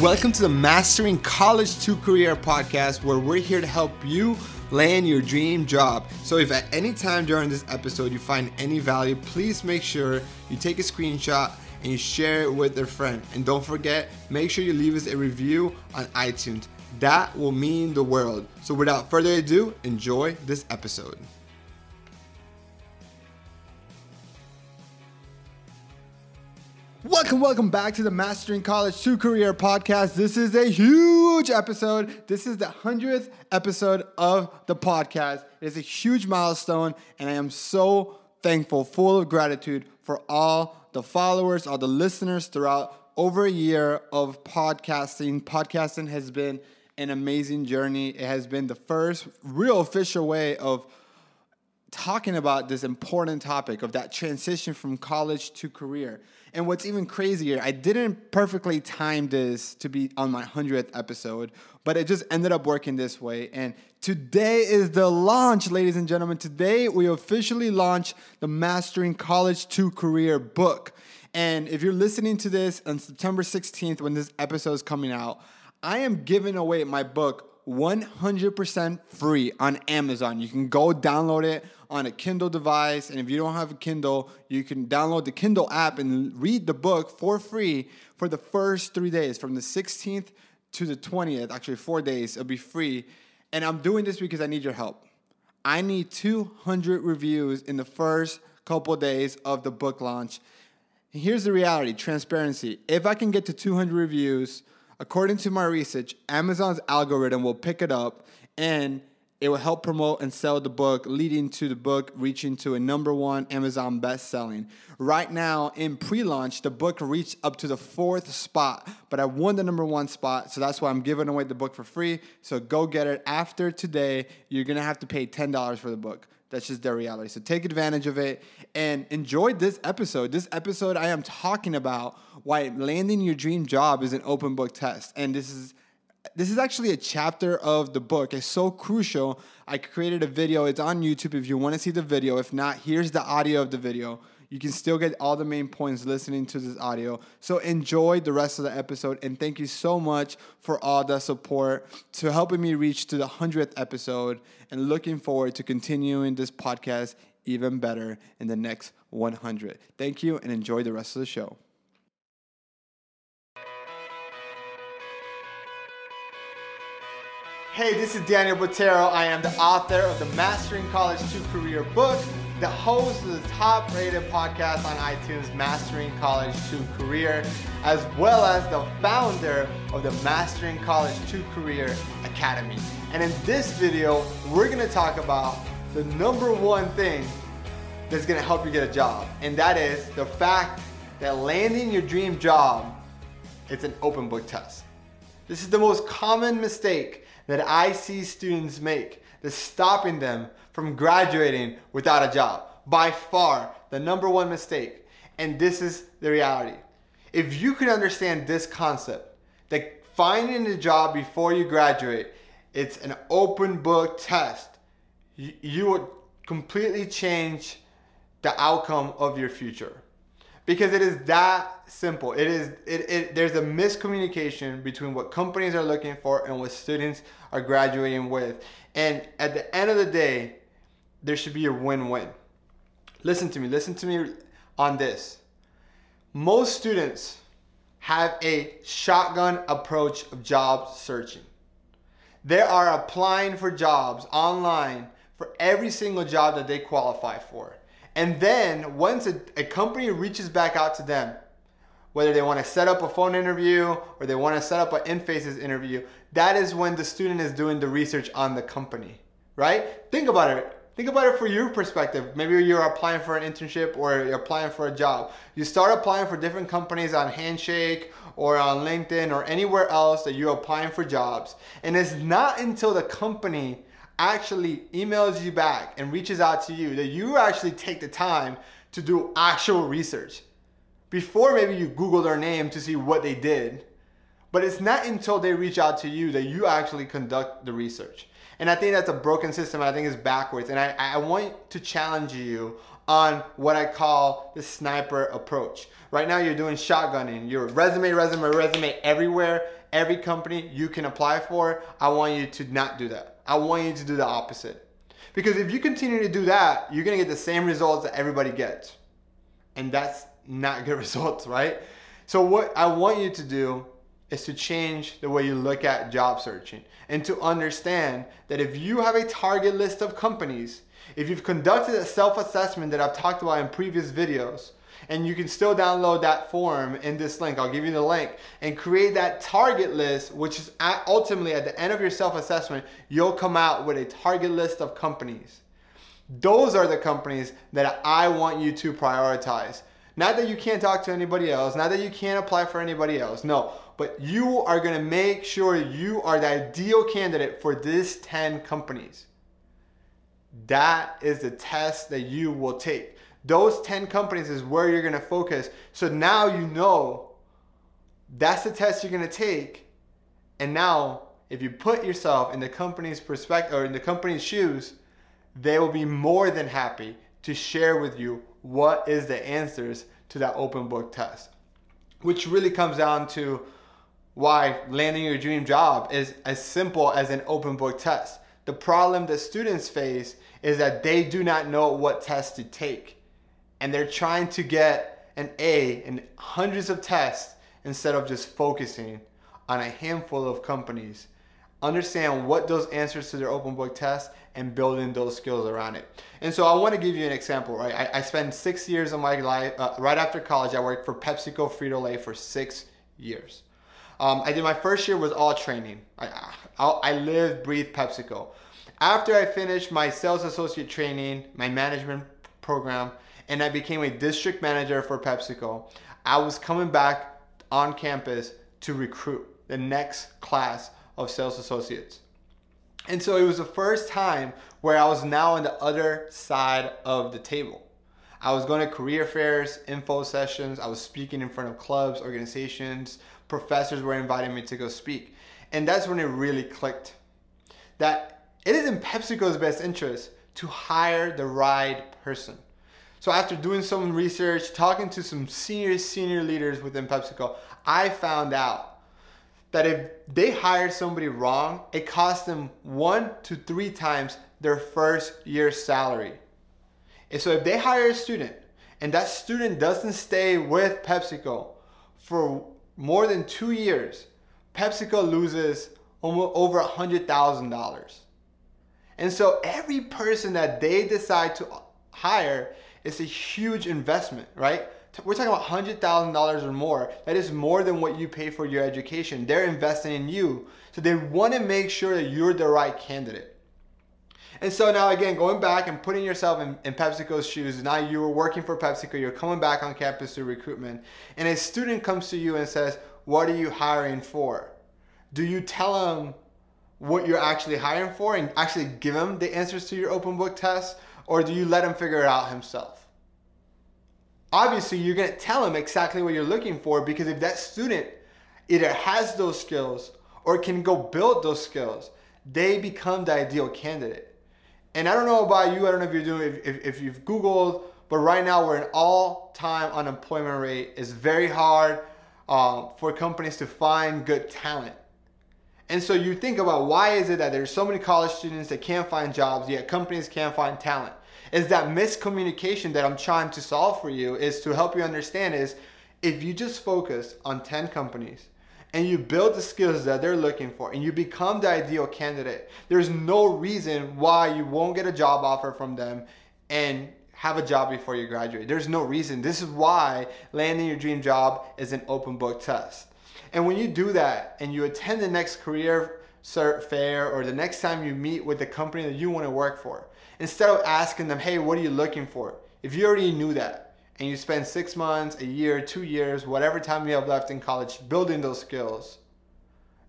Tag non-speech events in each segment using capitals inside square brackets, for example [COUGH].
Welcome to the Mastering College to Career podcast, where we're here to help you land your dream job. So, if at any time during this episode you find any value, please make sure you take a screenshot and you share it with a friend. And don't forget, make sure you leave us a review on iTunes. That will mean the world. So, without further ado, enjoy this episode. Welcome, welcome back to the Mastering College to Career podcast. This is a huge episode. This is the 100th episode of the podcast. It is a huge milestone, and I am so thankful, full of gratitude for all the followers, all the listeners throughout over a year of podcasting. Podcasting has been an amazing journey. It has been the first real official way of talking about this important topic of that transition from college to career. And what's even crazier, I didn't perfectly time this to be on my 100th episode, but it just ended up working this way. And today is the launch, ladies and gentlemen. Today we officially launch the Mastering College to Career book. And if you're listening to this on September 16th when this episode is coming out, I am giving away my book 100% free on Amazon. You can go download it on a Kindle device. And if you don't have a Kindle, you can download the Kindle app and read the book for free for the first three days from the 16th to the 20th. Actually, four days, it'll be free. And I'm doing this because I need your help. I need 200 reviews in the first couple days of the book launch. Here's the reality transparency. If I can get to 200 reviews, according to my research, Amazon's algorithm will pick it up and it will help promote and sell the book, leading to the book reaching to a number one Amazon best-selling. Right now, in pre-launch, the book reached up to the fourth spot, but I won the number one spot, so that's why I'm giving away the book for free. So go get it. After today, you're gonna have to pay ten dollars for the book. That's just their reality. So take advantage of it and enjoy this episode. This episode, I am talking about why landing your dream job is an open book test, and this is this is actually a chapter of the book. It's so crucial. I created a video. It's on YouTube if you want to see the video. If not, here's the audio of the video. You can still get all the main points listening to this audio. So enjoy the rest of the episode and thank you so much for all the support to helping me reach to the 100th episode and looking forward to continuing this podcast even better in the next 100. Thank you and enjoy the rest of the show. Hey, this is Daniel Botero. I am the author of the Mastering College to Career book, the host of the top rated podcast on iTunes, Mastering College to Career, as well as the founder of the Mastering College to Career Academy. And in this video, we're gonna talk about the number one thing that's gonna help you get a job, and that is the fact that landing your dream job, it's an open book test. This is the most common mistake that I see students make that's stopping them from graduating without a job. By far, the number one mistake. And this is the reality. If you could understand this concept, that finding a job before you graduate, it's an open book test, you, you would completely change the outcome of your future because it is that simple. It is it, it there's a miscommunication between what companies are looking for and what students are graduating with. And at the end of the day, there should be a win-win. Listen to me, listen to me on this. Most students have a shotgun approach of job searching. They are applying for jobs online for every single job that they qualify for. And then once a, a company reaches back out to them, whether they want to set up a phone interview or they want to set up an in-faces interview, that is when the student is doing the research on the company, right? Think about it. Think about it for your perspective. Maybe you're applying for an internship or you're applying for a job. You start applying for different companies on Handshake or on LinkedIn or anywhere else that you're applying for jobs. And it's not until the company actually emails you back and reaches out to you that you actually take the time to do actual research. Before maybe you Google their name to see what they did, but it's not until they reach out to you that you actually conduct the research. And I think that's a broken system. I think it's backwards. And I, I want to challenge you on what I call the sniper approach. Right now, you're doing shotgunning. Your resume, resume, resume everywhere, every company you can apply for, I want you to not do that. I want you to do the opposite. Because if you continue to do that, you're gonna get the same results that everybody gets. And that's not good [LAUGHS] results, right? So, what I want you to do is to change the way you look at job searching and to understand that if you have a target list of companies, if you've conducted a self assessment that I've talked about in previous videos, and you can still download that form in this link. I'll give you the link and create that target list, which is at, ultimately at the end of your self assessment, you'll come out with a target list of companies. Those are the companies that I want you to prioritize. Not that you can't talk to anybody else, not that you can't apply for anybody else. No, but you are going to make sure you are the ideal candidate for this 10 companies. That is the test that you will take. Those 10 companies is where you're going to focus. So now you know that's the test you're going to take. And now if you put yourself in the company's perspective or in the company's shoes, they will be more than happy to share with you what is the answers to that open book test. Which really comes down to why landing your dream job is as simple as an open book test. The problem that students face is that they do not know what test to take and they're trying to get an A in hundreds of tests instead of just focusing on a handful of companies. Understand what those answers to their open book test and building those skills around it. And so I want to give you an example, right? I, I spent six years of my life, uh, right after college, I worked for PepsiCo Frito Lay for six years. Um, I did my first year was all training. I, I, I lived, PepsiCo. After I finished my sales associate training, my management program, and I became a district manager for PepsiCo. I was coming back on campus to recruit the next class of sales associates. And so it was the first time where I was now on the other side of the table. I was going to career fairs, info sessions, I was speaking in front of clubs, organizations, professors were inviting me to go speak. And that's when it really clicked that it is in PepsiCo's best interest to hire the right person. So after doing some research, talking to some senior senior leaders within PepsiCo, I found out that if they hire somebody wrong, it costs them one to three times their first year's salary. And so if they hire a student and that student doesn't stay with PepsiCo for more than two years, PepsiCo loses almost over $100,000. And so every person that they decide to uh, hire is a huge investment, right? We're talking about $100,000 or more. That is more than what you pay for your education. They're investing in you. So they want to make sure that you're the right candidate. And so now, again, going back and putting yourself in, in, PepsiCo's shoes, now you were working for PepsiCo, you're coming back on campus to recruitment, and a student comes to you and says, What are you hiring for? Do you tell them what you're actually hiring for and actually give them the answers to your open book test? or do you let him figure it out himself? Obviously, you're going to tell him exactly what you're looking for because if that student either has those skills or can go build those skills, they become the ideal candidate. And I don't know about you, I don't know if you're doing if, if, if you've Googled, but right now we're an all-time unemployment rate. It's very hard uh, for companies to find good talent. And so you think about why is it that there's so many college students that can't find jobs, yet companies can't find talent? is that miscommunication that I'm trying to solve for you is to help you understand is if you just focus on 10 companies and you build the skills that they're looking for and you become the ideal candidate, there's no reason why you won't get a job offer from them and have a job before you graduate. There's no reason. This is why landing your dream job is an open book test. And when you do that and you attend the next career fair or the next time you meet with the company that you want to work for, instead of asking them, hey, what are you looking for? If you already knew that and you spend six months, a year, two years, whatever time you have left in college building those skills,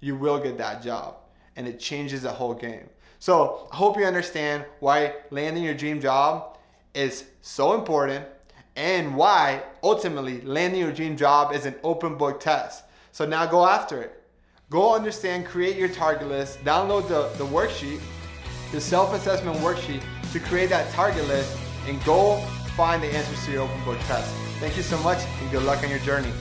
you will get that job. And it changes the whole game. So I hope you understand why landing your dream job is so important and why ultimately landing your dream job is an open book test. So now go after it. Go understand, create your target list, download the, the worksheet, the self assessment worksheet, to create that target list and go find the answers to your open book test. Thank you so much and good luck on your journey.